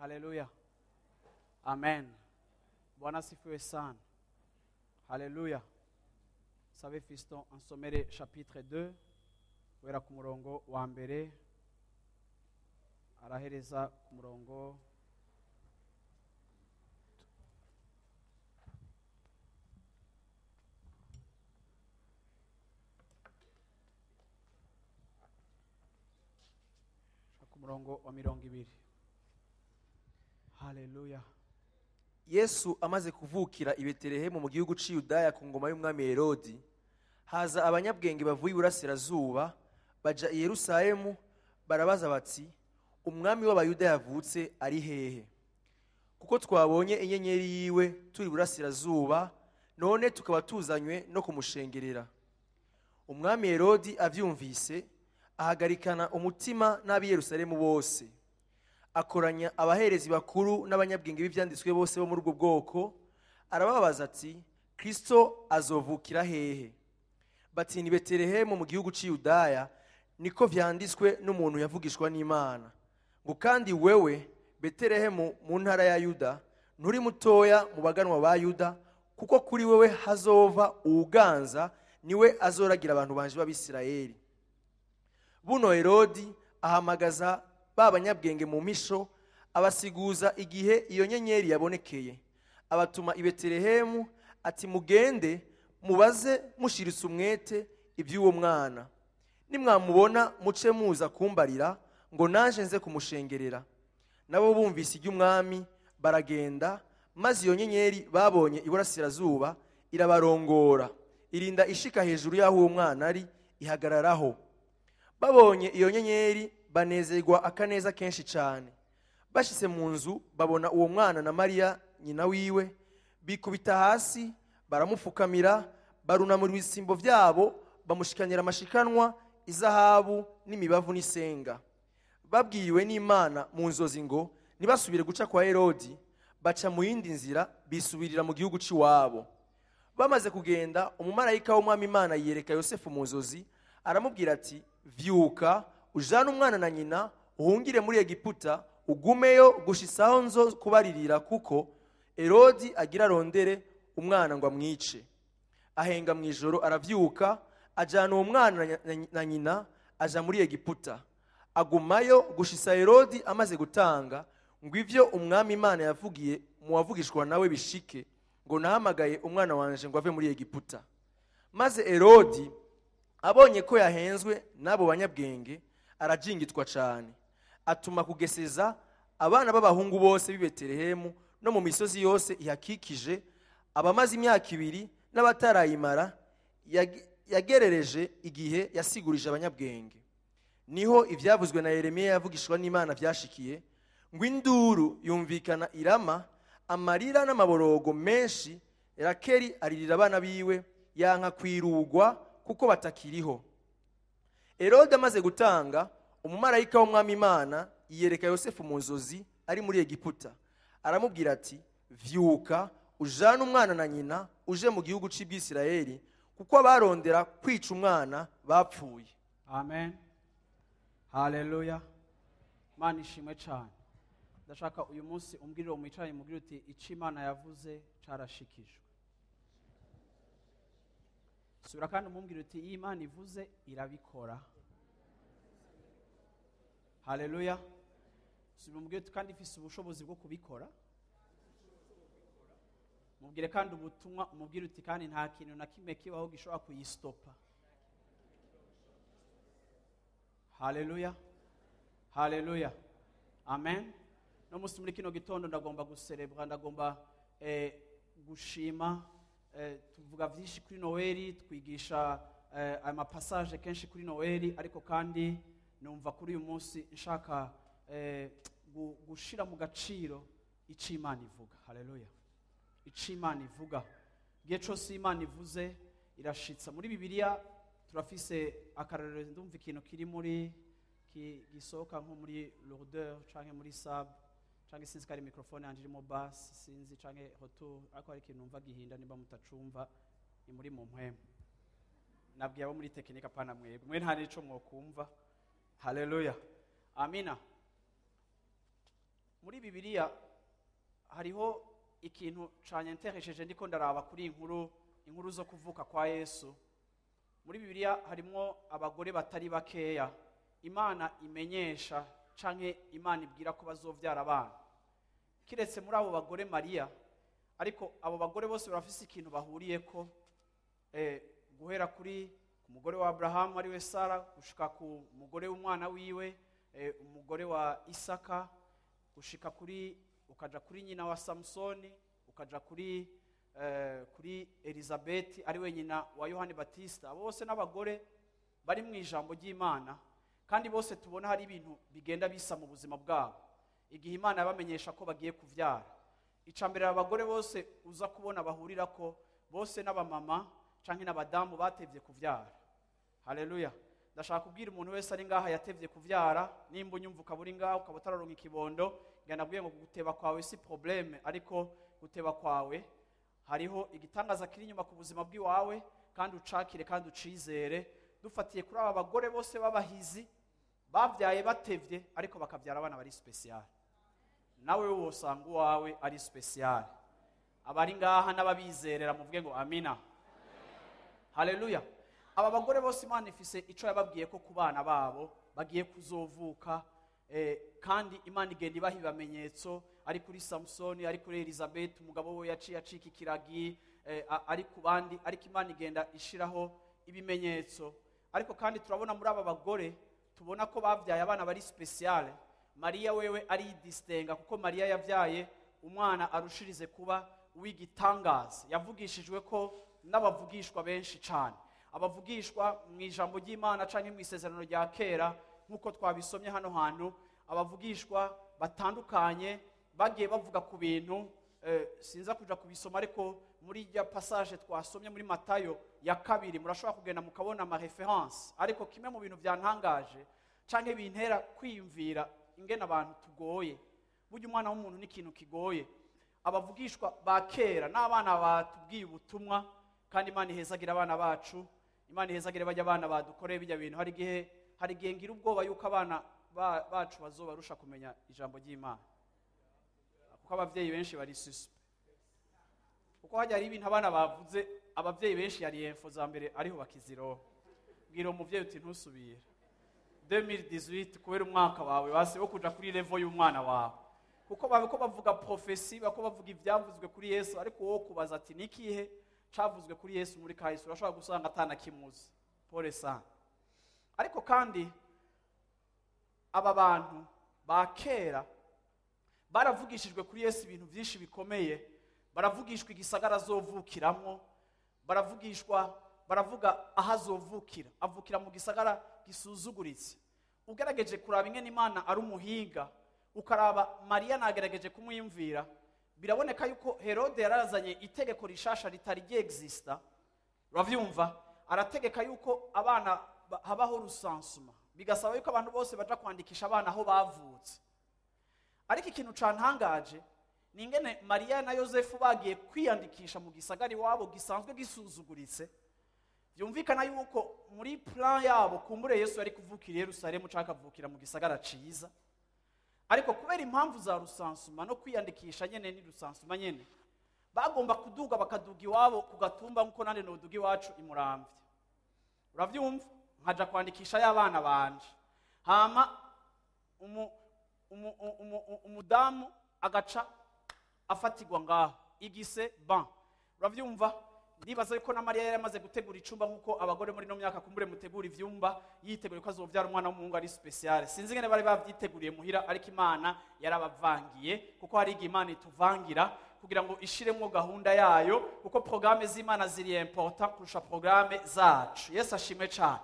haleluya amen. Bwana asifiwe sana. Haleluya sabe fiston ansomere chapitre 2 guhera ku murongo wa mbere arahereza ku murongo. Ku yesu amaze kuvukira i betelehemu mu gihugu cy'i yudaya ku ngoma y'umwami herodi haza abanyabwenge bavuye iburasirazuba baja i yerusalemu barabaza bati umwami w'abayuda yavutse ari hehe? Kuko twabonye inyenyeri yiwe turi iburasirazuba none tukaba tuzanywe no kumushengerera. Umwami herodi abyumvise ahagarikana umutima n'ab'i yerusalemu bose. Akoranya abaherezi bakuru n'abanyabwenge b'ibyanditswe bose bo muri ubwo bwoko arababaza ati kristo azovukira hehe? Bati ni betelehemu mu gihugu cy'i yudaya niko vyanditswe n'umuntu yavugishwa n'imana. Ngo kandi wewe betelehemu mu ntara ya yuda nturi mutoya mu baganwa ba yuda kuko kuri wewe hazova uwuganza ni we azoragira abantu banje b'abisirayeli. Buno herodi ahamagaza ba banyabwenge mu misho abasiguza igihe iyo nyenyeri yabonekeye. Abatuma i betelehemu ati mugende mubaze mushiritse umwete iby'uwo mwana. Nimwamubona muce muza kumbarira ngo naje nze kumushengerera. Nabo bumvise iby'umwami baragenda maze iyo nyenyeri babonye iburasirazuba irabarongora. Irinda ishika hejuru y'aho uwo mwana ari ihagararaho. Babonye iyo nyenyeri banezerwa akaneza kenshi cyane. Bashyize mu nzu babona uwo mwana na mariya nyina wiwe bikubita hasi baramupfukamira barunamura ibisimbo byabo bamushikanira amashikanwa izahabu n'imibavu n'isenga. Babwiwe n'imana mu nzozi ngo ntibasubire guca kwa herodi baca mu yindi nzira bisubirira mu gihugu cy'iwabo bamaze kugenda umumarayika w'umwami imana yiyereka yosefu mu nzozi aramubwira ati vyuka ujane umwana na nyina uhungire muri egiputa ugumeyo gushisaho nzo kubaririra kuko herodi agira arondere umwana ngo amwice. Ahenga mu ijoro aravyuka ajana uwo mwana na- na- na nyina aja muri egiputa. Agumayo gushisa herodi amaze gutanga ngo ivyo umwami imana yavugiye mu wavugishwa nawe bishike ngo nahamagaye umwana wanje ngo ave muri egiputa. Maze herodi abonye ko yahenzwe n'abo banyabwenge arajingitwa cyane atuma kugeseza abana b'abahungu bose b'i betelehemu no mu misozi yose ihakikije abamaze imyaka ibiri n'abatarayimara yag- yagerereje igihe yasigurije abanyabwenge. Niho ibyavuzwe na yeremiya yavugishwa n'imana byashikiye ngo induru yumvikana irama amarira n'amaborogo menshi rakeri aririra abana biwe yanka kwirugwa kuko batakiriho. Herode amaze gutanga umumarayika w'umwami imana yiyereka yosefu mu nzozi ari muri egiputa. Aramubwira ati vyuka ujane umwana na nyina uje mu gihugu cy'ibwisirayeli kuko abarondera kwica umwana bapfuye. Amen. Haleluya imana ishimwe cyane ndashaka uyu munsi umbwirire umwicaranye mubwire uti icyo imana yavuze carashikijwe. Subira kandi umumbwire uti iyo imana ivuze irabikora. Haleluya subira umubwire uti kandi ifise ubushobozi bwo kubikora? Mubwire kandi ubutumwa umubwire uti kandi nta kintu na kimwe kibaho gishobora kuyisitopa haleluya haleluya amen. No munsi muri kino gitondo ndagomba guserebwa ndagomba eh, gushima. Tuvuga byinshi kuri noweli twigisha eh, aya mapasaje kenshi kuri noweli ariko kandi numva kuri uyu munsi nshaka eh, gu- gushira mu gaciro icyo imana ivuga. Haleluya icyo imana ivuga. Igihe cyose imana ivuze irashitsa. Muri bibiliya turafise akarorero ndumva ikintu kiri muri gisohoka nko muri lourdeur canke muri sab canke sinzi ko ari mikrofone yanje irimo bass sinzi canke hoto ariko hari ikintu numva gihinda niba mutacumva ni muri mu mpwemu nabwiye abo muri tekinike apana mwebwe. Mwe nta n'ico mwokumva. Haleluya amina. Muri bibiliya hariho ikintu canyenteresheje ndiko ndaraba kuri iyi nkuru inkuru zo kuvuka kwa yesu. Muri bibiliya harimo abagore batari bakeya. Imana imenyesha canke imana ibwira ko bazovyara abana. Kiretse muri abo bagore mariya. Ariko abo bagore bose barafise ikintu bahuriyeko eh, guhera kuri ku mugore wa aburahamu ari we sara gushika ku mugore w'umwana wiwe eh, umugore wa isaka gushika kuri ukaja kuri nyina wa samusoni ukaja kuri eh, kuri elizabeti ari we nyina wa yohani batista abo bose n'abagore bari mu ijambo ry'imana kandi bose tubona hari ibintu bigenda bisa mu buzima bwabo. Igihe imana yabamenyesha ko bagiye kuvyara. Ica mbere abagore bose uza kubona bahurira ko bose n'abamama canke n'abadamu batevye kuvyara. Haleluya ndashaka kubwira umuntu wese ari ngaha yatevye kuvyara nimba unyumva ukaba uri ngaha ukaba utararonka ikibondo nabwiye ngo guteba kwawe si probleme ariko guteba kwawe hariho igitangaza kiri inyuma ku buzima bw'iwawe kandi ucakire kandi ucizere. Dufatiye kuri aba bagore bose b'abahizi babyaye batevye ariko bakabyara abana bari special. Nawe wosanga uwawe ari special. Abari ngaha n'ababizerera muvuge ngo amina. Haleluya aba bagore bose imana ifise ico yababwiye ko ku bana babo bagiye kuzovuka eh, kandi imana igenda ibaha ibamenyetso ari kuri samusoni ari kuri elizabeth umugabo we yaciye acika ikiragi eh, ari ku bandi ariko imana igenda ishiraho ibimenyetso. Ariko kandi turabona muri aba bagore tubona ko babyaye abana bari speciale mariya wewe aridistenga kuko mariya yabyaye umwana arushirize kuba uw'igitangaza yavugishijwe ko n'abavugishwa benshi cyane abavugishwa mu ijambo ry'imana cyangwa mu isezerano rya kera nk'uko twabisomye hano hantu abavugishwa batandukanye bagiye bavuga ku bintu eh, sinza kuja kubisoma ariko muri rya passage twasomye muri matayo ya kabiri murashobora kugenda mukabona amareference ariko kimwe mu bintu byantangaje canke bintera kwiyumvira ingene abantu tugoye. Burya umwana w'umuntu ni ikintu kigoye. Abavugishwa ba kera n'abana batubwiye ubutumwa kandi imana ihezagira abana bacu. Imana ihezagire bajya abana badukoreye bijya bintu. Hari igihe hari igihe ngira ubwoba yuko abana ba- bacu bazobarusha kumenya ijambo ry'imana. Kuko ababyeyi benshi bari suspe kuko hajya hari ibintu abana bavuze ababyeyi benshi yari info za mbere ariho bakiziroha bwira umubyeyi uti ntusubire. 2018 kubera umwaka wawe basi wo kuja kuri level y'umwana wawe. Kuko babe ko bavuga profesi bako bavuga ibyavuzwe kuri yesu ariko wowe kubaza ati ni ikihe cavuzwe kuri yesu muri kahise urashobora gusanga atanakimuzi pole sana ariko kandi aba bantu ba kera baravugishijwe kuri yesu ibintu byinshi bikomeye baravugishwa igisagara azovukiramo baravugishwa baravuga aho azovukira avukira mu gisagara gisuzuguritse. Ugerageje kuraba ingene imana ari umuhinga ukaraba mariya nagerageje kumwiyumvira biraboneka yuko herode yarazanye itegeko rishasha ritari ryexista uravyumva? Arategeka yuko abana ba- habaho rusansuma. Bigasaba yuko abantu bose baja kwandikisha abana aho bavutse. Ariko ikintu cantangaje ni ingene mariya na yosefu bagiye kwiyandikisha mu gisagara iwabo gisanzwe gisuzuguritse byumvikana yuko muri plan yabo kumbure yesu yari kuvukira i yerusalemu cyangwa akavukira mu gisagara ciza. Ariko kubera impamvu za rusansuma no kwiyandikisha nyene ni rusansuma nyene bagomba kuduga bakaduga iwabo ku gatumba nk'uko nande noduga iwacu imuramvya uravyumva? Nkaja kwandikisha y'abana banje. Hama umu, umu, umu, umu, umudamu agaca afatirwa ngaho. Igise ban. Uravyumva? Ndibaza yuko na mariya yari amaze gutegura icumba nk'uko abagore muri ino myaka kumbure mutegura ivyumba yiteguriye ko azovyara umwana w'umuhungu ari speciale. Sinzi ngene bari bavyiteguriye muhira ariko imana yarabavangiye kuko hari igihe imana ituvangira kugira ngo ishiremwo gahunda yayo kuko porogaramu z'imana ziri important kurusha porogaramu zacu. Yesu ashimwe cane.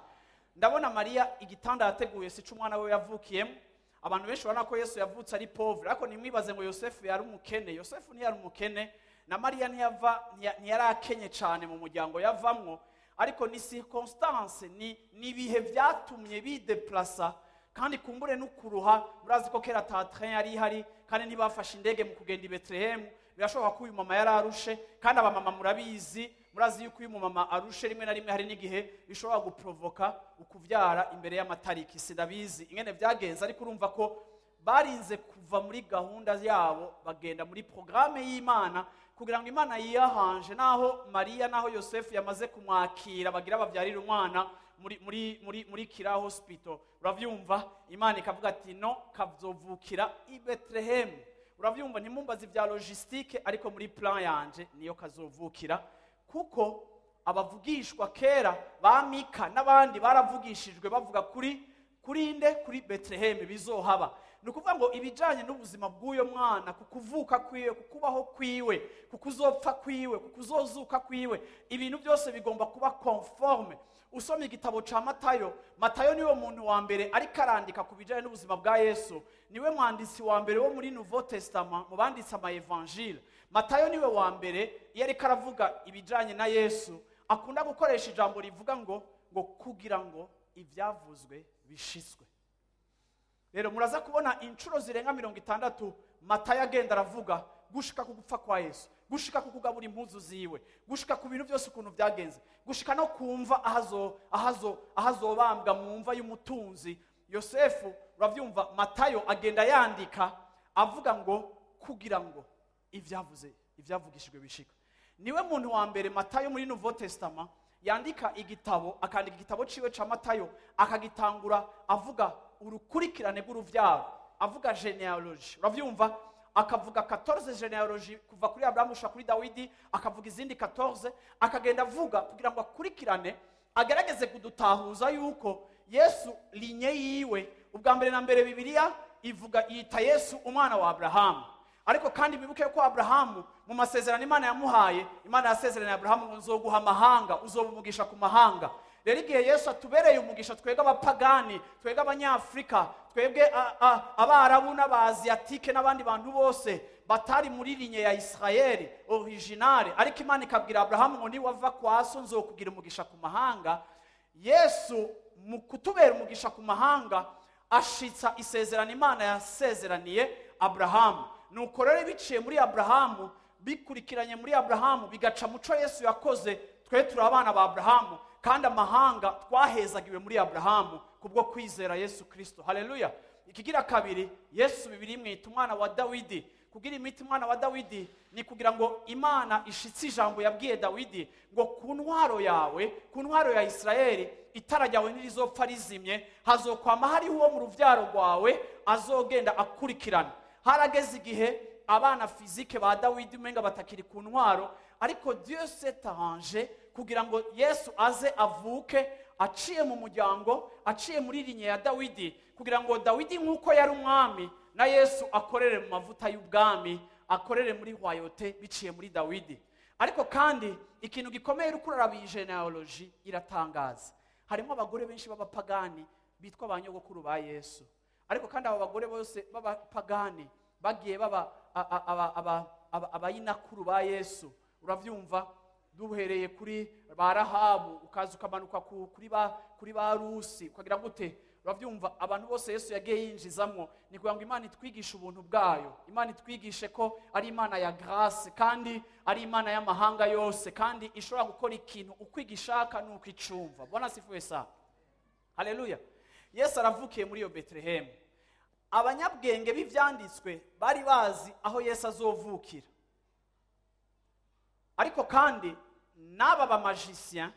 Ndabona mariya igitanda yateguye sico umwana we yavukiyemo. Abantu benshi babona ko yesu yavutse ari povre ariko nimwibaze ngo yosefu yari umukene. Yosefu ntiyari umukene. Na mariya ntiyari akenye cyane mu muryango yavamwo ariko ni circonstance ni ibihe byatumye bideplasa kandi kumbure n'ukuruha murazi ko kera ta train yari ihari kandi ntibafashe indege mu kugenda i betelehemu birashoboka ko uyu mama yari arushe kandi abamama murabizi murazi yuko uyu mumama arushe rimwe na rimwe hari n'igihe bishobora guprovoka ukuvyara imbere y'amatariki sindabizi. Ingene byagenze ariko urumva ko barinze kuva muri gahunda yabo bagenda muri porogaramu y'imana kugira ngo imana yiyahanje naho mariya naho yosefu yamaze kumwakira bagira babyarire umwana muri muri muri muri kira hospital. Urabyumva imana ikavuga ati no kazovukira i betelehemu urabyumva ntimumbaze ibya logisitike ariko muri plan yanje niyo kazovukira. Kuko abavugishwa kera ba mika n'abandi baravugishijwe bavuga kuri kuri nde? Kuri betelehemu bizohaba. Ni ukuvuga ngo ibijyanye n'ubuzima bw'uyo mwana ku kuvuka kwiwe ku kubaho kwiwe ku kuzopfa kwiwe ku kuzozuka kwiwe ibintu byose bigomba kuba conforme. Usoma igitabo cya matayo matayo ni we muntu wa mbere ariko arandika ku bijyanye n'ubuzima bwa yesu ni we mwanditsi wa mbere wo muri nouveau testament mu banditse ama evangile. Matayo ni we wa mbere iyo ariko aravuga ibijyanye na yesu akunda gukoresha ijambo rivuga ngo ngo kugira ngo ibyavuzwe bishiswe rero muraza kubona inshuro zirenga mirongo itandatu matayo agenda aravuga gushika ku gupfa kwa yesu gushika ku kugabura impuzu ziwe gushika ku bintu byose ukuntu byagenze gushika no kumva ahazo ahazo ahazobambwa mu mva y'umutunzi. Yosefu urabyumva matayo agenda yandika avuga ngo kugira ngo ibyavuze ibyavugishijwe bishika ni we muntu wa mbere matayo muri nouveau testament yandika igitabo akandika igitabo ciwe ca matayo akagitangura avuga urukurikirane rw'urubyaro avuga genealogy. Uravyumva? Akavuga 14 genealogy kuva kuri Abrahamu gushika kuri dawidi akavuga izindi 14 akagenda avuga kugira ngo akurikirane agerageze kudutahuza yuko yesu linye yiwe. Ubwa mbere na mbere bibiliya ivuga yita yesu umwana wa aburahamu ariko kandi bibuke ko aburahamu mu masezerano imana yamuhaye imana yasezeranye Abrahamu ngo nzoguha amahanga uzoba umugisha ku mahanga rero igihe yesu atubereye umugisha twebwe abapagani twebwe abanyafurika twebwe abarabu n'abaziyatike n'abandi bantu bose batari muri linye ya isirayeli originale. Ariko imana ikabwira aburahamu ngo niwava kwa so nzokugira umugisha ku mahanga. Yesu mu kutubera umugisha ku mahanga ashitsa isezerano imana yasezeraniye aburahamu nuko rero biciye muri aburahamu bikurikiranye muri aburahamu bigaca muco yesu yakoze twe turi abana ba aburahamu kandi amahanga twahezagiwe muri aburahamu kubwo kwizera yesu kirisito haleluya ikigira kabiri yesu bibiri imwita umwana wa dawidi. Kugira imiti umwana wa dawidi ni kugira ngo imana ishitse ijambo yabwiye dawidi ngo ku ntwaro yawe ku ntwaro ya isirayeli itara ryawe ntirizopfa rizimye hazokwama hariho uwo mu rubyaro rwawe azogenda akurikirana. Harageze igihe abana fizike ba dawidi umenga batakiri ku ntwaro ariko dieu s'est arrangé kugira ngo yesu aze avuke aciye mu muryango aciye muri linye ya dawidi kugira ngo dawidi nk'uko yari umwami na yesu akorere mu mavuta y'ubwami akorere muri hwayote biciye muri dawidi ariko kandi ikintu gikomeye uri kuraraba iyi genealogy iratangaza harimo abagore benshi b'abapagani bitwa ba nyogokuru ba yesu ariko kandi abo bagore bose b'abapagani bagiye baba aba- aba- aba- abayinakuru ba yesu urabyumva duhereye kuri ba rahabu ukaza ukamanuka ku- kuri ba kuri ba rusi. Ukagira gute urabyumva abantu bose yesu yagiye yinjizamo ni kugira ngo imana itwigishe ubuntu bwayo. Imana itwigishe ko ari imana ya grace kandi ari imana y'amahanga yose kandi ishobora gukora ikintu uko igishaka n'uko icumva. Bona sifuwe sana haleluya yesu aravukiye muri iyo betelehemu abanyabwenge b'ibyanditswe bari bazi aho yesu azovukira. Ariko kandi n'aba bamajisien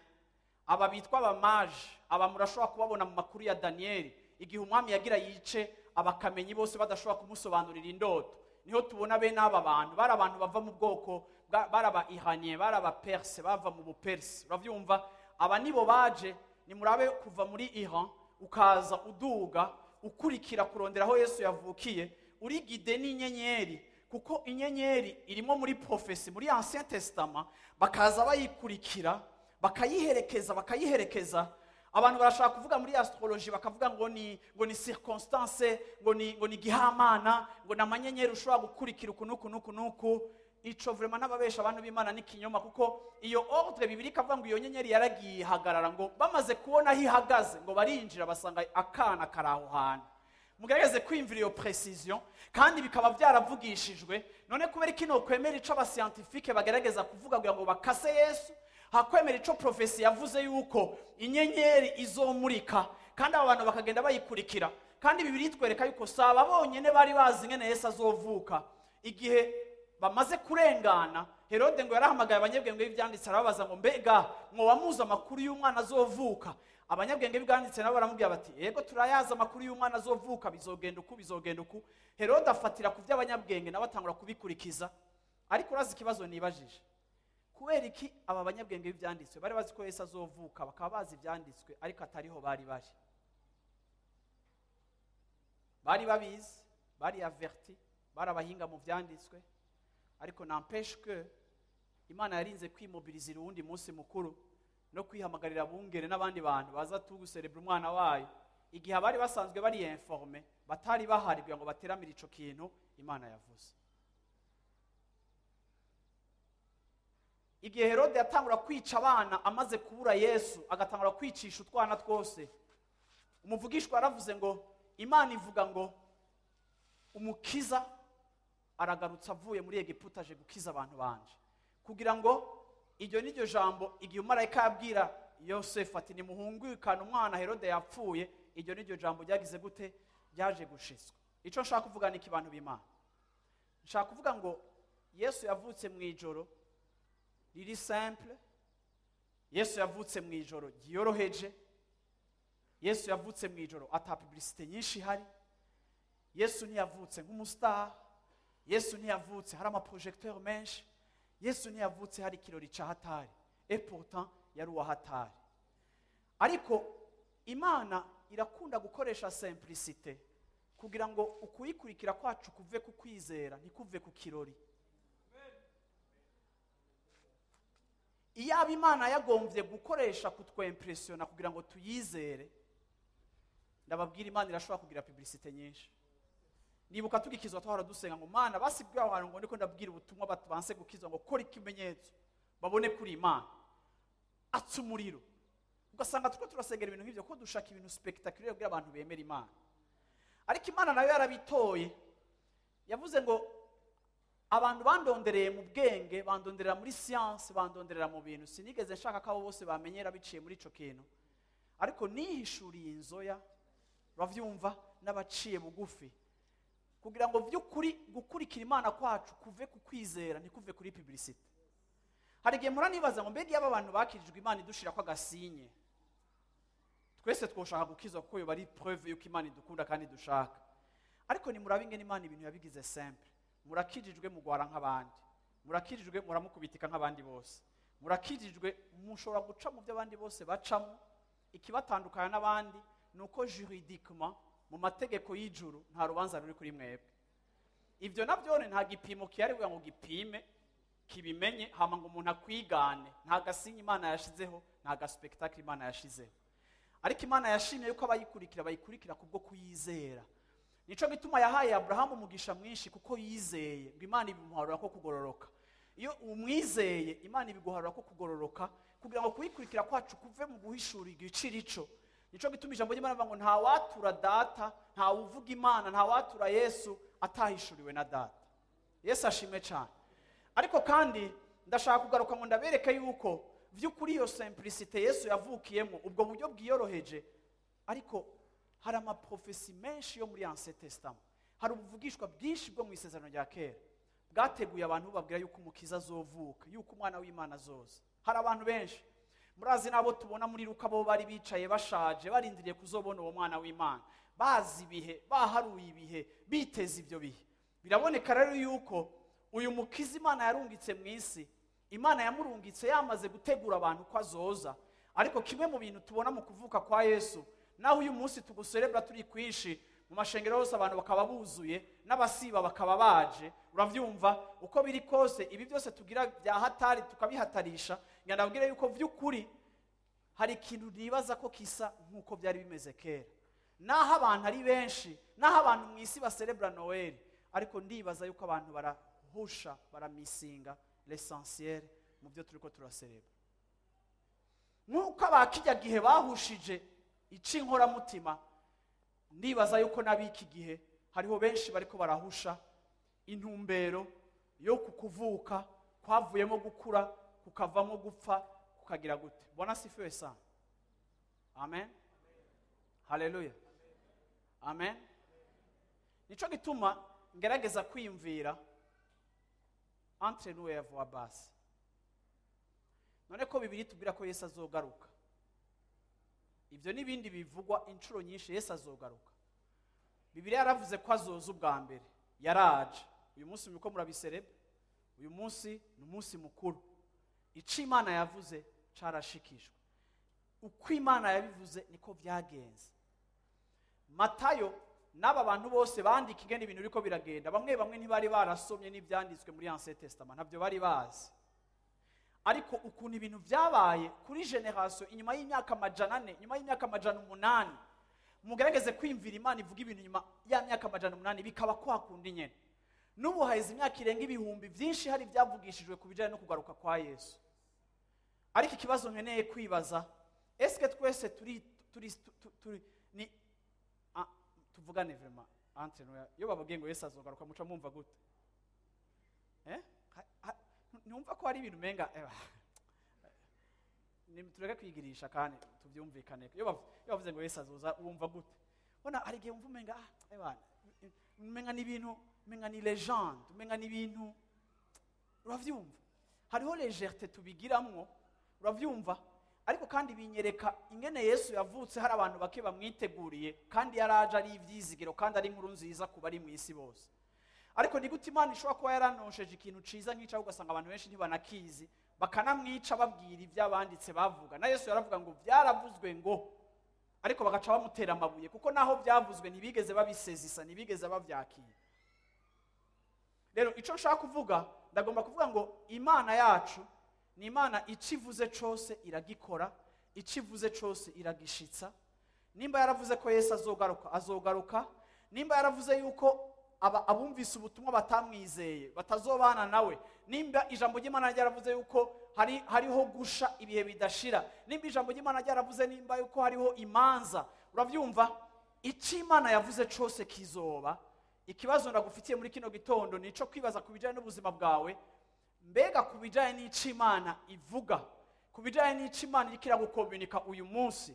aba bitwa abamaje aba murashobora kubabona mu makuru ya daniyeli igihe umwami yagira yice abakamenyi bose badashobora kumusobanurira indoto. Niho tubona bene aba bantu bari abantu bava mu bwoko bari aba iraniye bari aba perse bava mu bupersi urabyumva? Aba nibo baje nimurabe kuva muri iran ukaza uduga ukurikira kurondera aho yesu yavukiye uri gide n'inyenyeri kuko inyenyeri irimo muri profesi muri ancien testament bakaza bayikurikira bakayiherekeza bakayiherekeza. Abantu barashaka kuvuga muri astrologie bakavuga ngo ni ngo ni circonstance ngo ni ngo ni gihamana ngo ni amanyenyeri ushobora gukurikira uku n'uku n'uku n'uku. Ico vraiment n'ababesha abantu b'imana n'ikinyoma kuko iyo ordre bibiri ikavuga ngo iyo nyenyeri yaragiye ihagarara ngo bamaze kubona aho ihagaze ngo barinjira basanga akana kari aho hantu. Mugerageze kwiyumvira iyo precision kandi bikaba byaravugishijwe. None kubera kino kwemera ico abasiyantifike bagerageza kuvuga kugira ngo bakase yesu? Hakwemera ico profesi yavuze yuko inyenyeri izomurika kandi abo bantu bakagenda bayikurikira. Kandi bibiri itwereka yuko si aba bonyine bari bazi ingene yesu azovuka. Igihe bamaze kurengana herode ngo yarahamagaye abanyabwenge b'ibyanditse arababaza ngo mbega mwoba muzi amakuru y'umwana azovuka? Abanyabwenge b'ibyanditse nabo baramubwira bati yego turayazi amakuru y'umwana azovuka bizogenda uku bizogenda uku. Herode afatira ku by'abanyabwenge nawe atangura kubikurikiza. Ariko urazi ikibazo nibajije. Kubera iki aba banyabwenge b'ibyanditswe? Bari bazi ko yesu azovuka bakaba bazi ibyanditswe ariko atariho bari bari. Bari babizi bari averti bari abahinga mu byanditswe. Ariko nampeshe que imana yarinze kwimobilizira uwundi munsi mukuru. No kwihamagarira abungere n'abandi bantu baza tuguserebura umwana wayo. Igihe abari basanzwe bari informe batari bahari kugira ngo bateramire ico kintu imana yavuze. Igihe herode yatangura kwica abana amaze kubura yesu agatangura kwicisha utwana twose umuvugishwa yaravuze ngo imana ivuga ngo umukiza aragarutse avuye muri egiputa aje gukiza abantu banje. Kugira ngo iryo ni ryo jambo igihe umarayika yabwira yosefu ati nimuhungukane umwana herode yapfuye iryo ni ryo jambo ryagize gute? Ryaje gushizwa icyo nshaka kuvuga ni iki bantu b'imana. Nshaka kuvuga ngo yesu yavutse mu ijoro riri simple. Yesu yavutse mu ijoro ryiyoroheje yesu yavutse mu ijoro ata publicite nyinshi ihari. Yesu ntiyavutse nk'umusitari yesu ntiyavutse hari amaprojegiteri menshi. Yesu ntiyavutse hari ikirori cya hatari. Eputa yari uwa hatari. Ariko imana irakunda gukoresha simplicite kugira ngo ukuyikurikira kwacu kuve ku kwizera ntikuve ku kirori. Iyaba imana yagombye gukoresha kutwempresiyona kugira ngo tuyizere ndababwira imana irashobora kugira publicite nyinshi. Nibuka tugikizwa twahora dusenga ngo mana basibwiye aho hantu ngo ndiko ndabwira ubutumwa batubanse gukizwa ngo kora ikimenyetso babone kuri imana atsa umuriro. Ugasanga turiko turasengera ibintu nk'ibyo ko dushaka ibintu spectaculaire kugira abantu bemera imana. Ariko imana na yo yarabitoye. Yavuze ngo abantu bandondereye mu bwenge bandonderera muri siyanse bandonderera mu bintu. Sinigeze nshaka ko abo bose bamenyera biciye muri ico kintu. Ariko nihishuriye inzoya uravyumva n'abaciye bugufi. Kugira ngo by'ukuri gukurikira imana kwacu kuve ku kwizera ntikuve kuri publicite hari igihe mpora nibaza ngo mbega iyo aba bantu bakirijwe imana idushira ko agasinye? Twese twoshaka gukizwa kuko yoba ari preuve yuko imana idukunda kandi dushaka ariko nimurabe ingene imana ibintu yabigize simple murakijijwe mugwara nk'abandi. Murakijijwe muramukubitika nk'abandi bose. Murakijijwe mushobora guca mu byo abandi bose bacamo. Ikibatandukanya n'abandi ni uko juridiquement mu mategeko y'ijuru nta rubanza ruri kuri mwebwe. Ibyo nabyone nta gipimo kugira ngo gipime kibimenye hama ngo umuntu akwigane. Nta gasinye imana yashizeho nta gaspektakle imana yashizeho. Ariko imana yashimye yuko abayikurikira bayikurikira kubwo kuyizera. Nico gituma yahaye aburahamu umugisha mwinshi kuko yizeye ngo imana ibimuharura ko kugororoka. Iyo umwizeye imana ibiguharura ko kugororoka kugira ngo kuyikurikira kwacu kuve mu guhishura igiciro ico nico gituma ijambo ry'imana rivuga ngo nta watura data nta wuvuga imana nta watura yesu atahishuriwe na data. Yesu ashimwe cyane ariko kandi ndashaka kugaruka ngo ndabereke yuko by'ukuri iyo simplicite yesu yavukiyemo ubwo buryo bwiyoroheje ariko hari amaprofesi menshi yo muri anse hari ubuvugishwa bwinshi bwo mu isezerano rya kera. Bwateguye abantu babwira yuko umukiza azovuka yuko umwana w'imana azoza. Hari abantu benshi murazi n'abo tubona muri ruka bo bari bicaye bashaje barindiriye kuzobona uwo mwana w'imana. Bazi ibihe baharuye ibihe biteze ibyo bihe. Biraboneka rero yuko uyu mukiza imana yarungitse mu isi. Imana yamurungitse yamaze gutegura abantu ko azoza. Ariko kimwe mu bintu tubona mu kuvuka kwa yesu naho uyu munsi tuguserebura turi kwinshi mu mashengero yose abantu bakaba buzuye n'abasiba bakaba baje urabyumva uko biri kose ibi byose tugira bya hatari tukabihatarisha. Nabwire yuko by'ukuri hari ikintu nibaza ko kisa nk'uko byari bimeze kera. Naho abantu ari benshi naho abantu mu isi baserebura noweli ariko ndibaza yuko abantu barahusha baramisinga l'essentiel mu byo turi ko turaserebura nk'uko abakijya gihe bahushije inkoramutima ndibaza yuko n'abiki gihe. Hariho benshi bariko barahusha. Intumbero yo kukuvuka kwavuyemo gukura kukavamo gupfa kukagira gute. Bona sifiwe sana amen. Haleluya amen. Nicyo gituma ngerageza kwiyumvira entre nous et voix basse none ko bibiri tubwira ko yesu azogaruka. Ibyo n'ibindi bivugwa inshuro nyinshi yesu azogaruka. Bibiri yaravuze ko azoza ubwa mbere. Yaraje. Uyu munsi muriko murabiserebe uyu munsi ni umunsi mukuru. Icyo imana yavuze carashikijwe. Uko imana yabivuze niko byagenze matayo n'aba bantu bose bandika ingene ibintu biriko biragenda. Bamwe bamwe ntibari barasomye n'ibyanditswe muri ancien testament. Ntabyo bari bazi. Ariko ukuntu ibintu byabaye kuri generasiyo inyuma y'imyaka amajana ane nyuma y'imyaka amajana umunani mugerageze kwiyumvira imana ivuga ibintu nyuma ya myaka amajana umunani bikaba kwa kundi n'ubu haheze imyaka irenga ibihumbi byinshi hari ibyavugishijwe ku bijyanye no kugaruka kwa yesu. Ariko ikibazo nkeneye kwibaza esike twese turi turi tu- turi ni tuvugane vrema entre nous iyo bababwiye ngo yesu azogaruka muca mwumva gute? Ntumva ko hari ibintu umenga eh, tureke kwigirisha kandi tubyumvikane. Iyo bav- iyo bavuze ngo yesu azoza wumva gute? Bona hari igihe wumva umenga ah eh umenga ni ibintu umenga ni legende umenga ni ibintu. Urabyumva hariho legerte tubigiramwo urabyumva ariko kandi binyereka ingene yesu yavutse hari abantu bake bamwiteguriye kandi yaraje ari ibyizigiro kandi ari inkuru nziza ku bari mu isi bose. Ariko ni gute imana ishobora kuba yaranosheje ikintu ciza nk'icyo ugasanga abantu benshi ntibanakizi bakanamwica babwira ibyo abanditse bavuga. Na yesu yaravuga ngo byaravuzwe ngo. Ariko bagaca bamutera amabuye kuko naho byavuzwe ntibigeze babisezisa ntibigeze babyakira rero icyo nshaka kuvuga ndagomba kuvuga ngo imana yacu ni imana icyo ivuze cyose iragikora icyo ivuze cyose iragishitsa. Nimba yaravuze ko yesu azogaruka azogaruka. Nimba yaravuze yuko abumvise ubutumwa batamwizeye batazobana nawe. Nimba ijambo ry'imana ryaravuze yuko hari hariho gusha ibihe bidashira nimba ijambo ry'imana ryaravuze nimba yuko hariho imanza urabyumva? Icyo imana yavuze cyose kizoba. Ikibazo ndagufitiye muri kino gitondo ni icyo kwibaza ku bijyanye n'ubuzima bwawe. Mbega ku bijyanye n'icyo imana ivuga ku bijyanye n'icyo imana iriko iragukominika uyu munsi.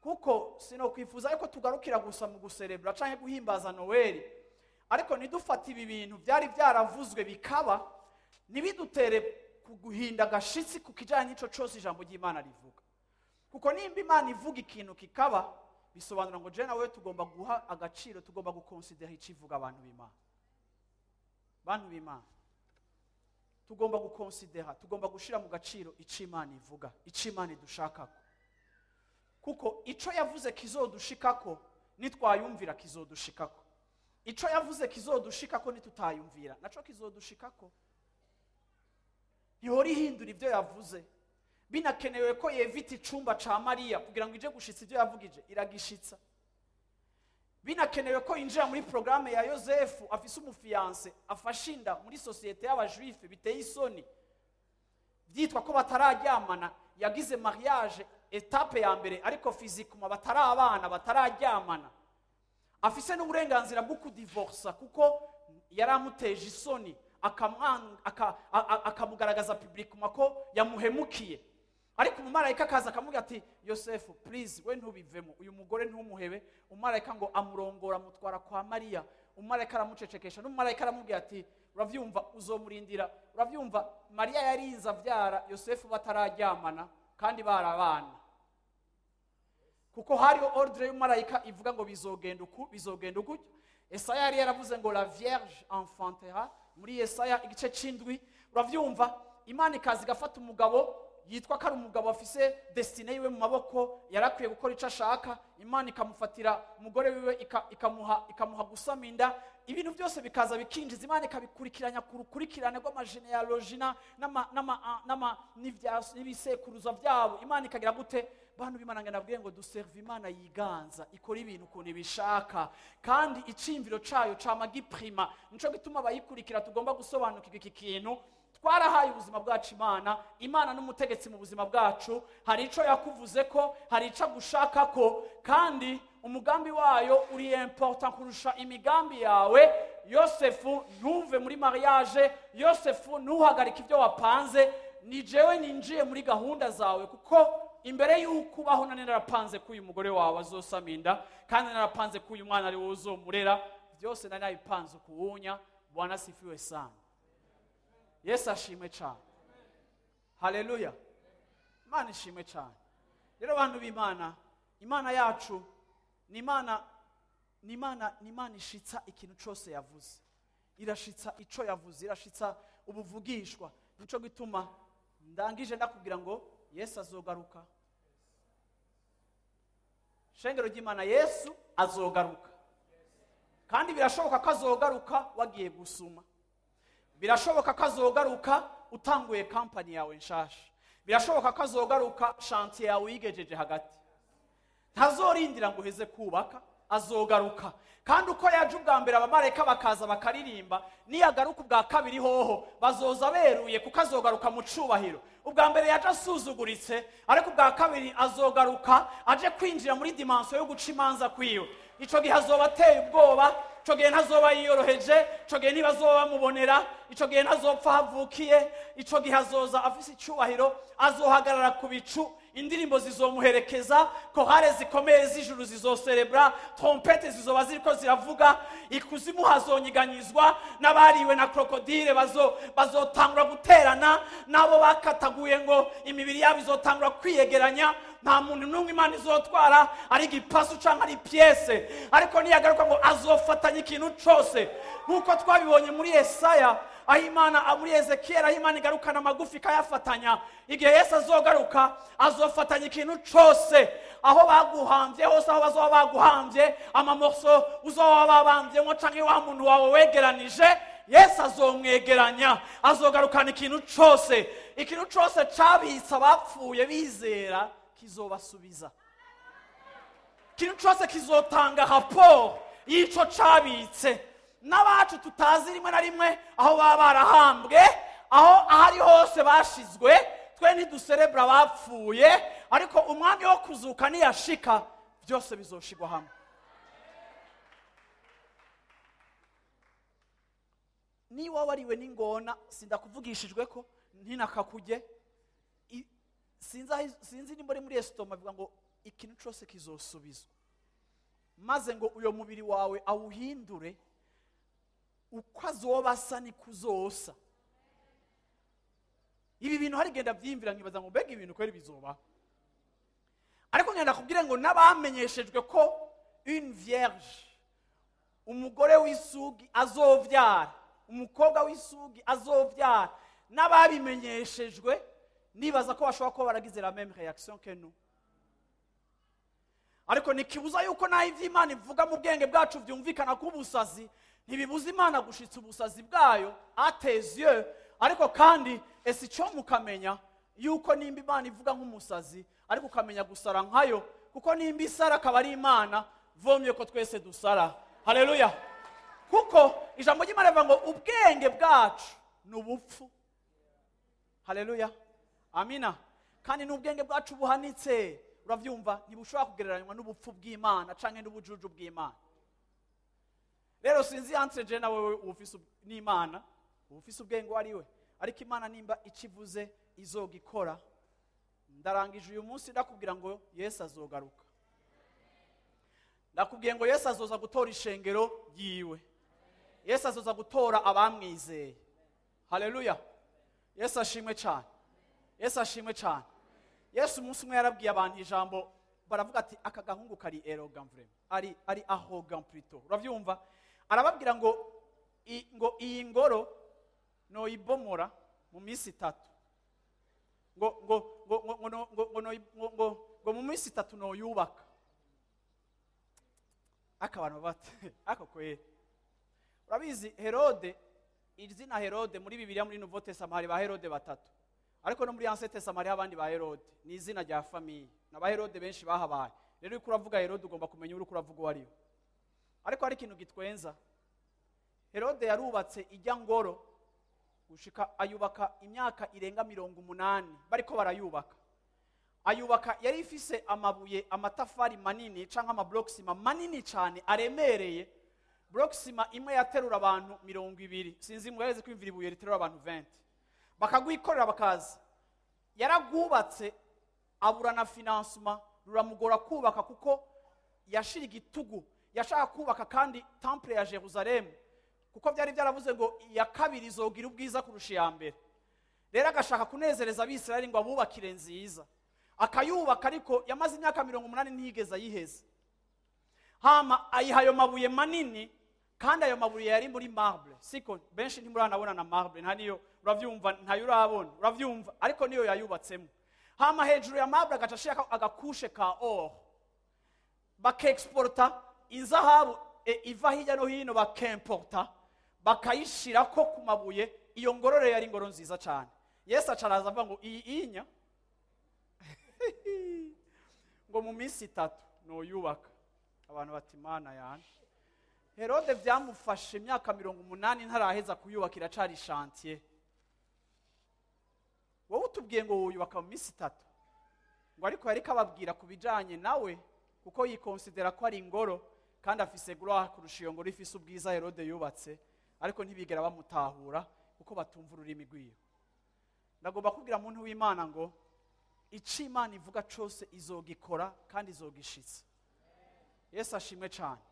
Kuko sinokwifuza yuko tugarukira gusa mu guserebura cyangwa guhimbaza noweli ariko ntidufate ibi bintu byari byaravuzwe bikaba ntibidutere guhinda agashitsi ku kijyanye n'icyo cyose ijambo ry'imana rivuga. Kuko nimba imana ivuga ikintu kikaba bisobanura ngo jena wowe tugomba guha agaciro tugomba gukonsidera icyo ivuga abantu b'imana. Bantu b'imana tugomba gukonsidera tugomba gushyira mu gaciro icyo imana ivuga icyo imana idushakako. Kuko icyo yavuze kizodushikako nitwayumvira kizodushikako. Icyo yavuze kizodushikako nitutayumvira. Nacyo kizodushikako. Ntihora ihindura ibyo yavuze. Binakenewe ko yevita icumba ca mariya kugira ngo ije gushitsa ibyo yavugije. Iragishitsa. Binakenewe ko yinjira muri porogaramu ya yosefu afise umufiyanse afashe inda muri sosiyete y'abajuife biteye isoni. Byitwa ko batararyamana. Yagize mariage etape ya mbere ariko fizikuma batari abana batararyamana. Afise n'uburenganzira bwo kudivorsa kuko yari amuteje isoni akamugaragaza publikuma ko yamuhemukiye. Ariko umumarayika akaza akamubwira ati yosefu please we ntubivemo. Uyu mugore ntumuhebe. Umumarayika ngo amurongora amutwara kwa mariya. Umumarayika aramucecekesha. N'umumarayika aramubwira ati uravyumva uzomurindira. Uravyumva mariya yarinze avyara yosefu batararyamana kandi barabana kuko hariho ordre y'umumarayika ivuga ngo bizogenda uku bizogenda uku esaya yari yaravuze ngo la vierge enfantera muri yesaya igice c'indwi uravyumva imana ikaza igafata umugabo yitwa ko ari umugabo afise desitine yiwe mu maboko yari akwiye gukora icyo ashaka imana ikamufatira umugore wiwe ika- ikamuha inda ibintu byose bikaza bikinjiza. Imana ikabikurikiranya ku rukurikirane n'ibya- n'ibisekuruza byabo imana ikagira gute? Bantu b'imana ngo nabwiye ngo duserve imana yiganza. Ikora ibintu ukuntu ibishaka. Kandi iciyumviro cayo cama giprima nico gituma abayikurikira tugomba gusobanukirwa iki kintu. Twarahaye ubuzima bwacu imana. Imana n'umutegetsi mu buzima bwacu. Hari icyo yakuvuze ko hari icyo agushaka ko kandi umugambi wayo uri important kurusha imigambi yawe. Yosefu ntuve muri mariage. Yosefu ntuhagarike ibyo wapanze. Ni jewe ninjiye muri gahunda zawe kuko imbere y'uko ubaho nari narapanze ko uyu mugore wawe azosama inda kandi narapanze ko uyu mwana ari wowe uzomurera byose nari nabipanze ukuwunya. Bwana asifiwe sana. Yesu ashimwe cyane. Haleluya imana ishimwe cyane. Rero abantu b'imana imana yacu ni imana ni imana ni imana ishitsa ikintu cyose yavuze. Irashitsa icyo yavuze irashitsa ubuvugishwa. Nicyo gituma ndangije ndakubwira ngo yesu azogaruka. Shengero ry'imana yesu azogaruka. Kandi birashoboka ko azogaruka wagiye gusuma. Birashoboka ko azogaruka utanguye kampani yawe nshasha. Birashoboka ko azogaruka shantiye yawe uyigejeje hagati. Ntazorindira ngo uheze kubaka azogaruka. Kandi uko yaje ubwa mbere abamarayika bakaza bakaririmba niyagaruka ubwa kabiri hoho bazoza beruye kuko azogaruka mu cubahiro ubwa mbere yaje asuzuguritse ariko ubwa kabiri azogaruka aje kwinjira muri dimansiyo yo guca imanza kwiwe. Icyo gihe azoba ateye ubwoba icyo gihe ntazoba yiyoroheje icyo gihe ntibazoba bamubonera icyo gihe ntazopfa havukiye icyo gihe azoza afise icyubahiro azohagarara ku bicu indirimbo zizomuherekeza kohare zikomeye z'ijuru zizoserebura trompete zizoba ziriko ziravuga ikuzimu hazonyiganyizwa n'abariwe na krokodile bazo- bazotangura guterana n'abo bakataguye ngo imibiri yabo izotangura kwiyegeranya nta muntu n'umwe imana izotwara ari igipasu cyangwa ari piyese. Ariko niyagaruka ngo azofatanya ikintu cyose nk'uko twabibonye muri yesaya aho imana muri ezekiyeli aho imana igarukana amagufi ikayafatanya. Igihe yesu azogaruka azofatanya ikintu cyose. Aho baguhambye hose aho bazoba baguhambye amamoso uzoba babambyemo cyangwa wa muntu wawe wegeranije yesu azomwegeranya. Azogarukana ikintu cyose. Ikintu cyose cyabitse abapfuye bizera kizobasubiza. Ikintu cyose kizotanga raporo y'icyo cyabitse. N'abacu tutazi rimwe na rimwe aho baba barahambwe aho ahari hose bashizwe twe ntiduserebura abapfuye ariko umwami wo kuzuka niyashika byose bizoshigwa hamwe. Niba wariwe n'ingona sindakuvugishijwe ko ntinakakujye. I- sinzi nimba uri muri esitoma bivuga ngo ikintu cyose kizosubizwa. Maze ngo uyo mubiri wawe awuhindure uko azoba asa niko uzosa ibi bintu hari genda byiyumvira nkibaza ngo mbega ibintu kweri bizoba? Ariko ngenda kubwira ngo n'abamenyeshejwe ko une vierge umugore w'isugi azovyara umukobwa w'isugi azovyara n'ababimenyeshejwe nibaza ko bashobora kuba baragize la même réaction que nous. Ariko ntikibuza yuko naho iby'imana ivuga mu bwenge bwacu byumvikana ko ubusazi ntibibuza imana gushitsa ubusazi bwayo ateze ariko kandi ese icyo mukamenya? Yuko nimba imana ivuga nk'umusazi ariko ukamenya gusara nkayo kuko nimba isara akaba ari imana vomye ko twese dusara. Hareruya kuko ijambo ry'imana rivuga ngo ubwenge bwacu ni ubupfu. Hareruya amina. Kandi n'ubwenge bwacu buhanitse. Urabyumva ntibushobora kugereranywa n'ubupfu bw'imana cyangwa n'ubujuju bw'imana. Rero sinzi yanse je nawe ufise n'imana ufise ubwenge uwo ari we ariko imana nimba icyo ivuze izoga ikora ndarangije uyu munsi ndakubwira ngo yesu azogaruka. Ndakubwiye ngo yesu azoza gutora ishengero ryiwe. Yesu azoza gutora abamwizeye. Hareruya yesu ashimwe cyane. Yesu ashimwe cyane. Yesu umunsi umwe yarabwiye abantu ijambo baravuga ati aka gahungu kari erogan vrema ari ari ahogan plutôt urabyumva? Arababwira ngo ngo iyi ngoro noyibomora mu minsi itatu. Ngo ngo ngo ngo ngo ngo ngo ngo ngo ngo mu minsi itatu noyubaka. Aka abantu bate ako kweri. Urabizi herode izina herode muri bibiliya muri nouveau testament hari ba herode batatu. Ariko no muri ancien testament hariho abandi ba herode. Ni izina rya famiye na ba herode benshi bahabaye. Rero uriko uravuga herode ugomba kumenya uri uravuga uwo ari we. Ariko hari ikintu gitwenza. Herode yarubatse ijya ngoro gushika ayubaka imyaka irenga mirongo umunani bariko barayubaka. Ayubaka yari ifise amabuye amatafari manini cyangwa amaburokisima manini cyane aremereye. Burokisima imwe yaterura abantu mirongo ibiri. Sinzi muhereze kwimvira ibuye riterura abantu 20 bakagwikorera bakaza yaragwubatse abura na finansima ruramugora kubaka kuko yashira igitugu yashaka kubaka kandi temple ya jerusalemu kuko byari byaravuze ngo iya kabiri izogira ubwiza kurusha iya mbere. Rero agashaka kunezereza abisirayeli ngo abubakire nziza. Akayubaka ariko yamaze imyaka mirongo umunani ntiyigeze ayiheza. Hama ayiha ayo mabuye manini kandi ayo mabuye yari muri marble. Siko benshi ntimuranabona na marble nta niyo urabyumva ntayo urabona urabyumva ariko niyo yayubatsemo. Hama hejuru ya marble agaca ashirako agakushe ka or bakexporta inzahabu e, iva hirya no hino bakemporta bakayishirako ku mabuye iyo ngorore yari ingoro nziza cyane yesu acaraza avuga ngo iyi inya? Ngo mu minsi itatu nuyubaka abantu bati imana yane herode byamufashe imyaka mirongo umunani ntaraheza kuyubaka iracari shantiye wowe utubwiye ngo wuyubaka mu minsi itatu? Ngo ariko yari kababwira ku bijanye nawe kuko yikonsidera ko ari ingoro kandi afise gloire kurusha iyo ngoro ifise ubwiza herode yubatse ariko ntibigera bamutahura kuko batumva ururimi rwiwe ndagomba kubwira muntu w'imana ngo icyo imana ivuga cyose izogikora kandi izogishitsa yesu ashimwe cyane.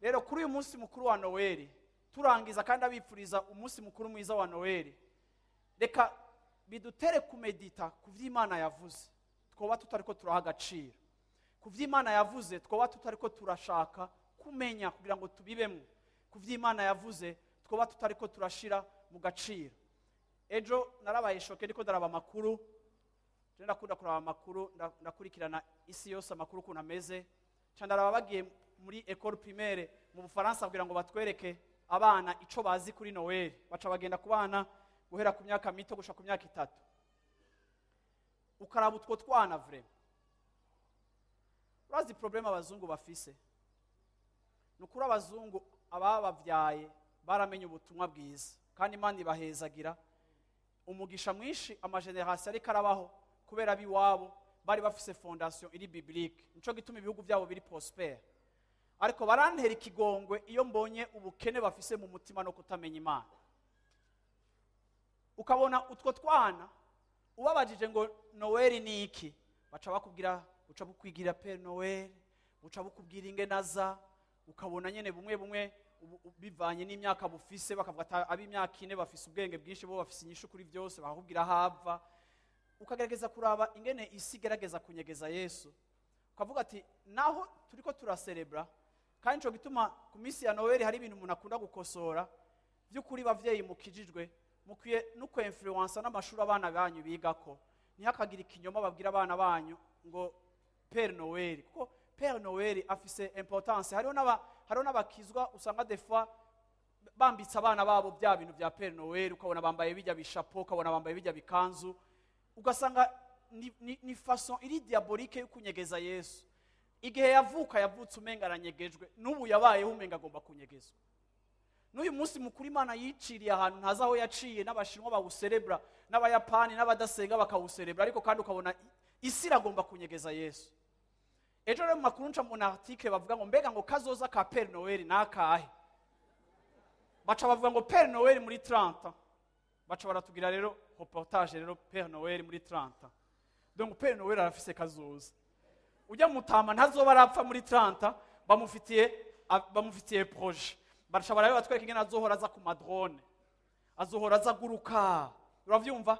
Rero kuri uyu munsi mukuru wa noweli turangiza kandi abifuriza umunsi mukuru mwiza wa noweli reka bidutere kumedita ku byo imana yavuze. Twaba tutari ko turaha agaciro. Ku byo imana yavuze twaba tutari ko turashaka kumenya kugira ngo tubibemo ku byo imana yavuze twaba tutari ko turashira mu gaciro. Ejo narabaye shoke ndiko ndaraba amakuru ndakunda kuraba amakuru nda- ndakurikirana isi yose amakuru ukuntu ameze. Ca ndaraba bagiye muri ecole primaire mu bufaransa kugira ngo batwereke abana ico bazi kuri noel. Baca bagenda ku bana guhera ku myaka mito gushika ku myaka itatu. Ukaraba utwo twana vrema urazi probleme abazungu bafise. Ni ukuri abazungu abababyaye baramenye ubutumwa bwiza. Kandi imana ibahezagira umugisha mwinshi amajenerasiyo ariko arabaho kubera ab'iwabo bari bafise fondasiyo iri bibilike nico gituma ibihugu byabo biri prospere ariko barantera ikigongwe iyo mbonye ubukene bafise mu mutima no kutamenya imana. Ukabona utwo twana ubabajije ngo noweli ni iki? Baca bakubwira buca bukwigira pe noweli buca bukubwira ingenaza ukabona nyene bumwe bumwe bivanye n'imyaka bufise bakavuga ati ab'imyaka ine bafise ubwenge bwinshi bo bafise inyishu kuri byose bakakubwira hava ukagerageza kuraba ingene isi igerageza kunyegeza yesu. Ukavuga ati naho turiko turaserebra kandi nico gituma ku minsi ya noweli hari ibintu umuntu akunda gukosora. By'ukuri bavyeyi mukijijwe mukwiye no kwinfluensa n'amashuri abana banyu bigako. Ntihakagire ikinyoma babwira abana banyu ngo pere noweli kuko pere noweli afise importance hariho n'aba- hariho n'abakizwa usanga fois bambitse abana babo bya bintu bya pere noweli ukabona bambaye bijya bishapo ukabona bambaye bijya bikanzu ugasanga ni, façon iri diabolike yo kunyegeza yesu. Igihe yavuka yavutse umenga aranyegejwe. N'ubu yabayeho umenga agomba kunyegezwa. N'uyu munsi mukuru imana yiciriye ahantu ntazi aho yaciye n'abashinwa bawuserebra n'abayapani n'abadasenga bakawuserebra ariko kandi ukabona isi iragomba kunyegeza yesu. Ejo rero mu makuru nca mu article bavuga ngo mbega ngo kazoza ka pere noweli ni akahe baca bavuga ngo pere noweli muri 30 baca baratubwira rero reportage rero pere noweli muri 30 donc pere noweli arafise kazoza. Ujya mutama ntazoba arapfa muri 30 bamufitiye bamufitiye projet. Baca barabe batwereka ingene azohora aza ku madrone. Azohora aza aguruka. Uravyumva?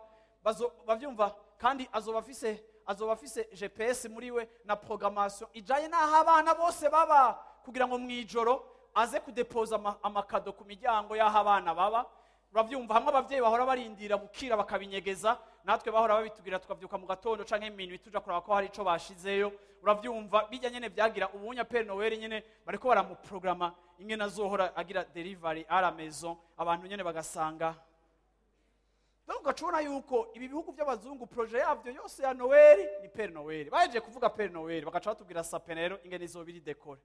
Bavyumva? Kandi azoba afise azoba afise gps muri we na programmation ijanye n'aho abana bose baba kugira ngo mw'ijoro aze kudepoza ama- amakado ku miryango y'aho abana baba. Uravyumva hamwe abavyeyi bahora barindira bukira bakabinyegeza natwe bahora babitubwira tukavyuka mu gatondo canke minwi tuja kuraba ko hari ico bashizeyo. Uravyumva bijya nyene vyagira ubunya pere noweli nyene bariko baramuprograma ingene azohora agira la maison abantu nyene bagasanga donc ugaca ubona yuko ibi bihugu by'abazungu proje yabyo yose ya noweli ni pere noweli bahejeje kuvuga pere noweli bagaca batubwira sape rero ingene izoba iri dekore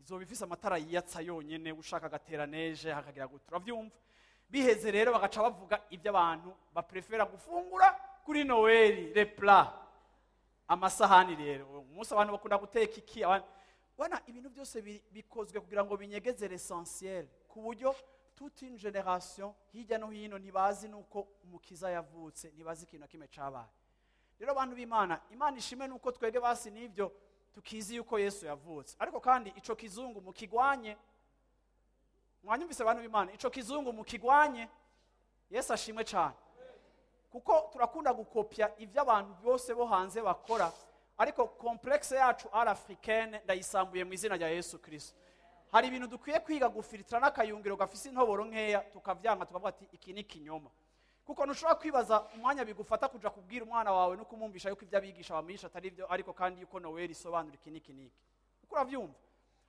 izoba ifise amatara yiyatsa yonyene ushaka agatera neje hakagira gute uravyumva biheze rero bagaca bavuga ibyo abantu baprefera gufungura kuri noweli plat. Amasahani rero. Umunsi abantu bakunda guteka iki? Abantu wana ibintu byose bi- bikozwe kugira ngo binyegeze l'essentiel. Ku buryo toute une génération hirya no hino ntibazi nuko umukiza yavutse ntibazi ikintu na kimwe cabaye rero abantu b'imana imana ishimwe nuko twebwe basi n'ibyo tukizi yuko yesu yavutse. Ariko kandi ico kizungu mukigwanye mwanyumvise abantu b'imana ico kizungu mukigwanye yesu ashimwe cyane kuko turakunda gukopya ibyo abantu bose bo hanze bakora ariko komplekse yacu ari africaine ndayisambuye mu izina rya yesu kirisito hari ibintu dukwiye kwiga gufilitira n'akayungiro gafise intoboro nkeya tukavyanga tukavuga ati iki ni kinyoma. Kuko ntushobora kwibaza umwanya bigufata kuja kubwira umwana wawe no kumwumvisha yuko ibyo abigisha bamwigisha atari byo ariko kandi yuko noweli isobanura iki n'iki n'iki kuko uravyumva.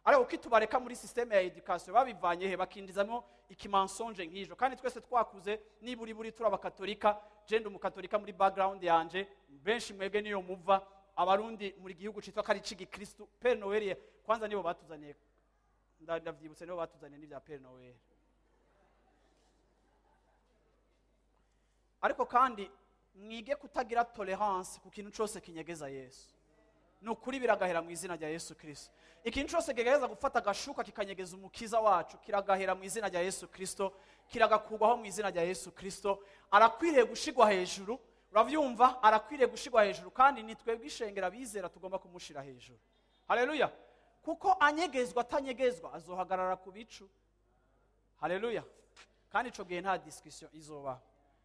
Ariko uko itubareka muri sisiteme ya education babivanye he? Bakindizamo ikimansonje nk'ijo. Kandi twese twakuze niburi buri turi abakatolika jenda umukatolika muri background yanje benshi mwebwe niyo muva abarundi muri gihugu citwa ko ari c'igikristu pere noweli kwanza nibo batuzaniye nda- ndavyibutse nibo batuzaniye n'ivya pere noweli ariko kandi mwige kutagira tolerance ku kintu cyose kinyegeza yesu. Ni ukuri biragahera mu izina rya yesu kirisito ikintu cyose kigerageza gufata agashuka kikanyegeza umukiza wacu kiragahera mu izina rya yesu kirisito kiragakurwaho mu izina rya yesu kirisito arakwiriye gushigwa hejuru urabyumva arakwiriye gushigwa hejuru kandi ni twebwe ishengera abizera tugomba kumushira hejuru. Haleluya kuko anyegezwa atanyegezwa azohagarara ku bicu. Haleluya kandi ico gihe nta discussion izobaho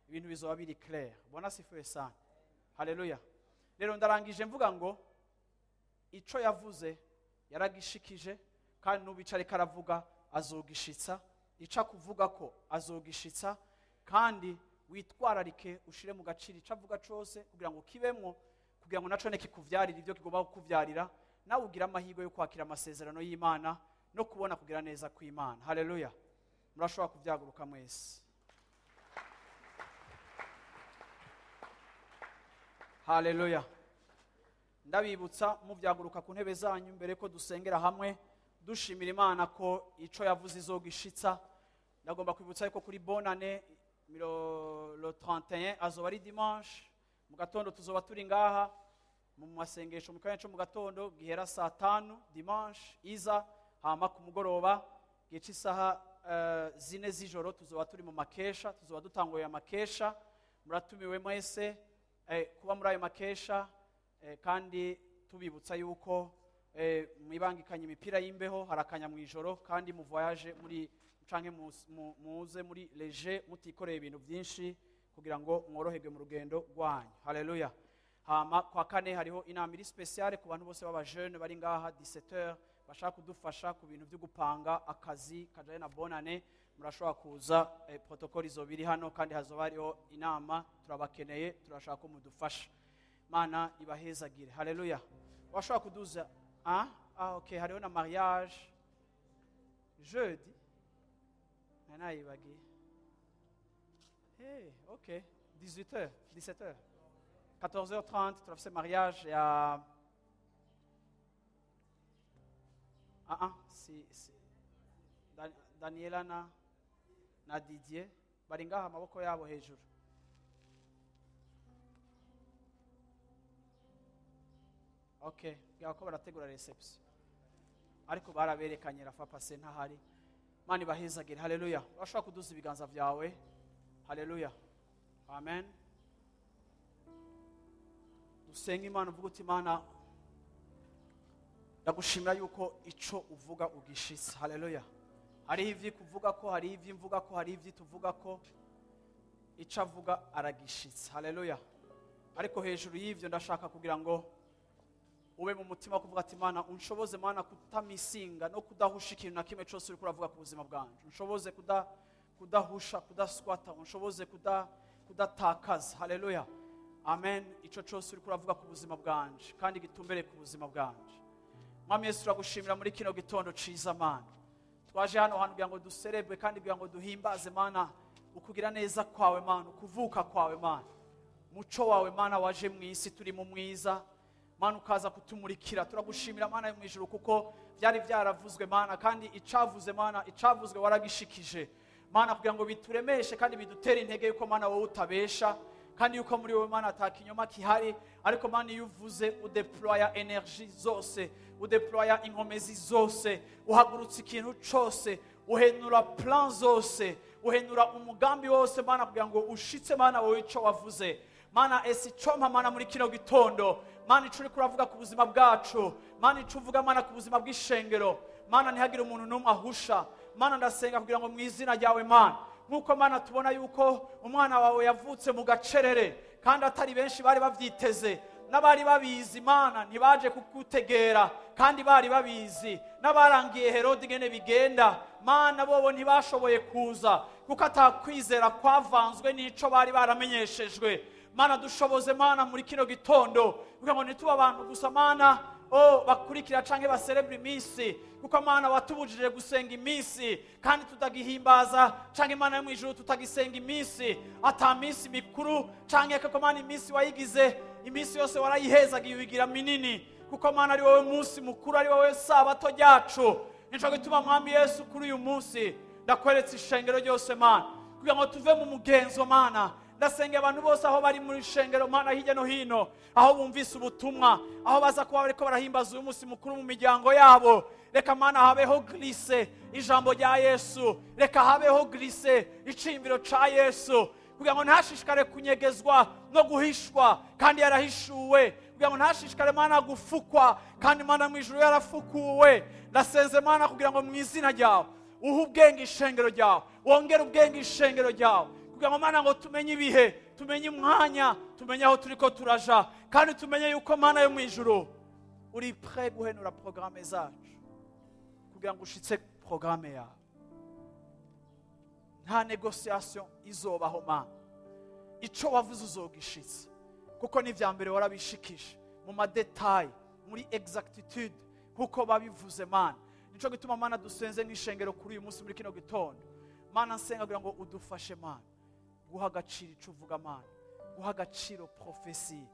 ibintu bizoba biri clair bona sifuye sana haleluya rero ndarangije mvuga ngo ico yavuze yaragishikije kandi n'ubica ariko aravuga azogishitsa. Ico akuvuga ko azogishitsa. Kandi witwararike ushire mu gaciro. Ico avuga cose kugira ngo kibemwo kugira ngo naco ne kikuvyarire ibyo kigomba kukuvyarira. Nawe ugira amahirwe yo kwakira amasezerano y'imana no kubona kugira neza kw'imana. Haleluya murashobora kubyaguruka mwese. Haleluya ndabibutsa mubyaguruka ku ntebe zanyu mbere ko dusengera hamwe dushimira imana ko ico yavuze izogishitsa. Ndagomba kwibutsa yuko kuri bonane miro- lo 31 azoba ari dimanche. Mu gatondo tuzoba turi ngaha. Mu masengesho mu kanya co mu gatondo gihera saa tanu dimanche iza hama ku mugoroba gihe c'isaha eh, zine z'ijoro tuzoba turi mu makesha tuzoba dutanguye amakesha muratumiwe mwese eh, kuba muri ayo makesha eh, kandi tubibutsa yuko mwibangikanye imipira y'imbeho harakanya mu ijoro kandi mu voyage muri canke muze muri leger mutikoreye ibintu byinshi kugira ngo mworoherwe mu rugendo rwanyu. Haleluya hama kwa kane hariho inama iri speciale ku bantu bose b'abajene bari ngaha 17h bashaka kudufasha ku bintu byo gupanga akazi kajanye na bonane. Murashobora kuza eh, protocole izo biri hano kandi hazoba hariho inama. Turabakeneye turashaka ko mudufasha. Mana ibahezagire. Haleluya. Washobora kuduza ah? ah, okay hariho na mariage. Jeudi. Nari nayibagiye hey, okay 18h 17h 14h30 turafise mariage ya ah ah si, si. Dan, daniela na na didier. Bari ngaha amaboko yabo hejuru. Okay bwaba ko barategura reception. Ariko baraberekanye rafa pase ntahari. Mana ibahezagire. Haleluya urashobora kuduza ibiganza byawe. Haleluya amen. Dusenga imana uvuga uti imana ndagushimira yuko ico uvuga ugishitse haleluya hariho ivyo kuvuga ko hariho ivyo mvuga ko hariho ivyo tuvuga ko ico avuga aragishitse. Haleluya ariko hejuru y'ivyo ndashaka kugira ngo ube mu mutima kuvuga ati mana unshoboze mana kutamisinga no kudahusha ikintu na kimwe cyose uri kuravuga ku buzima bwanjye. Unshoboze kuda kudahusha kudaswata. Unshoboze kuda kudatakaza. Haleluya amen. Ico cyose uri kuravuga ku buzima bwanje kandi gitumbere ku buzima bwanje mwami yesu turagushimira muri kino gitondo ciza mana. Twaje hano hantu kugira ngo duserebwe kandi kugira ngo duhimbaze mana ukugira neza kwawe mana ukuvuka kwawe mana. Muco wawe mana waje mu isi turi mu mwiza. Mana ukaza kutumurikira. Turagushimira mana yo mu ijuru kuko byari byaravuzwe mana kandi icavuze mana icavuzwe waragishikije. Mana kugira ngo bituremeshe kandi bidutere intege yuko mana wowe utabesha. Kandi yuko muri wowe mana ata kinyoma kihari ariko mana iyo uvuze udeploya energy zose udeploya inkomezi zose uhagurutsa ikintu cose uhenura plan zose uhindura umugambi wose. Mana kugira ngo ushitse mana wowe icyo wavuze. Mana ese icompa mana muri kino gitondo. Mana ico uriko uravuga ku buzima bwacu. Mana ico uvuga mana ku buzima bw'ishengero. Mana ntihagire umuntu n'umwe ahusha. Mana ndasenga kugira ngo mu izina ryawe mana. Nk'uko mana tubona yuko umwana wawe yavutse mu gacerere kandi atari benshi bari bavyiteze n'abari babizi mana ntibaje kugutegera kandi bari babizi. N'abarangiye herode ingene bigenda mana bobo ntibashoboye kuza kuko atakwizera kwavanzwe n'ico bari baramenyeshejwe. Mana dushoboze mana muri kino gitondo. Kugira ngo ntitube abantu gusa mana bakurikira canke baserebura iminsi kuko mana watubujije gusenga iminsi kandi tutagihimbaza canke imana yo mu ijuru tutagisenga iminsi. Minsi mikuru canke koko mana iminsi wayigize iminsi yose warayihezagiye uyigira minini kuko mana ari wowe munsi mukuru ari wowe sabato ryacu. Nico gituma mwami yesu kuri uyu munsi ndakweretse ishengero ryose mana. Kugira ngo tuve mu mugenzo mana ndasengera abantu bose aho bari muri shengero mana hirya no hino aho bumvise ubutumwa aho baza kuba bariko barahimbaza uyu munsi mukuru mu miryango yabo. Reka mana habeho grise ijambo rya yesu. Reka habeho girise icimbiro ca yesu. Kugira ngo ntashishikare kunyegezwa no guhishwa kandi yarahishuwe. Kugira ngo ntashishikare mana gufukwa kandi mana mu ijoro yarafukuwe. Ndasenze mana kugira ngo mu izina ryawe uhe ubwenge ishengero ryawe wongere ubwenge ishengero ryawe kugira ngo mana ngo tumenye ibihe tumenye umwanya tumenye aho turiko turaja kandi tumenye yuko mana yo mu ijuru uri pre guhenura porogaramu zacu. Kugira ngo ushitse porogaramu yawe. Nta negosiyasiyo izobaho mana. Icyo wavuze uzogishitse. Kuko n'ibya mbere warabishikije. Mu madetayi muri exactitude nk'uko babivuze mana. Nico gituma mana dusenze nk'ishengero kuri uyu munsi muri kino gitondo. Mana nsenga kugira ngo udufashe mana guha agaciro icyo uvuga amana guha agaciro porofesi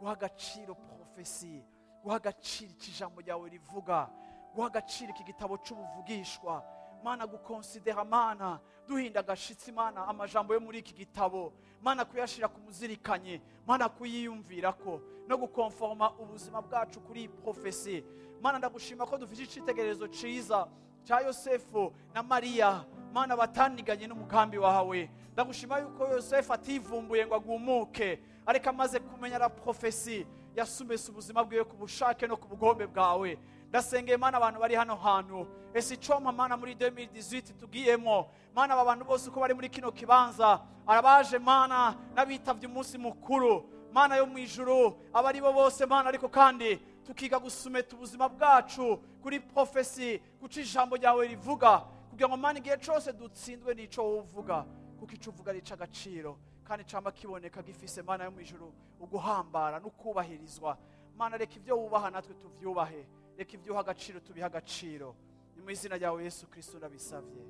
guha agaciro porofesi guha agaciro iki ijambo ryawe rivuga. Guha agaciro iki gitabo cy'ubuvugishwa. Mana gukonsidera mana. Duhinda agashitsi mana. Amajambo yo muri iki gitabo. Mana kuyashira ku muzirikanye. Mana kuyiyumvira ko no gukonforma ubuzima bwacu kuri iyi porofesi mana ndagushima ko dufite icyitegererezo cyiza cya yosefu na mariya mana bataniganye n'umugambi wawe. Ndagushima yuko yosefu ativumbuye ngo agumuke ariko amaze kumenya la porofesi yasumese ubuzima bwiwe ku bushake no ku bugombe bwawe. Ndasengeye mana abantu bari hano hantu. Ese icoma mana muri 2018 tugiyemo? Mana aba bantu bose uko bari muri kino kibanza arabaje mana n'abitavye umunsi mukuru. Mana yo mu ijuru aba ari bo bose mana ariko kandi tukiga gusumeta ubuzima bwacu kuri porofesi guca ijambo ryawe rivuga kugira ngo mana igihe cyose dutsindwe n'ico wowe uvuga kuko ico uvuga rica agaciro kandi camba kiboneka gifise mana yo mu ijuru uguhambara no kubahirizwa mana reka ibyo wubaha natwe tuvyubahe reka ibyo uha agaciro tubihe agaciro. Ni mu izina ryawe yesu kristo ndabisavye.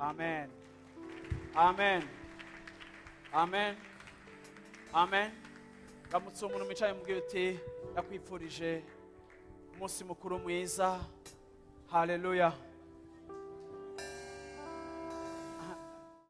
Amen. Amen. Amen. Amen. Ramutse umuntu mwicaye mubwira uti ndakwifurije umunsi mukuru mwiza haleluya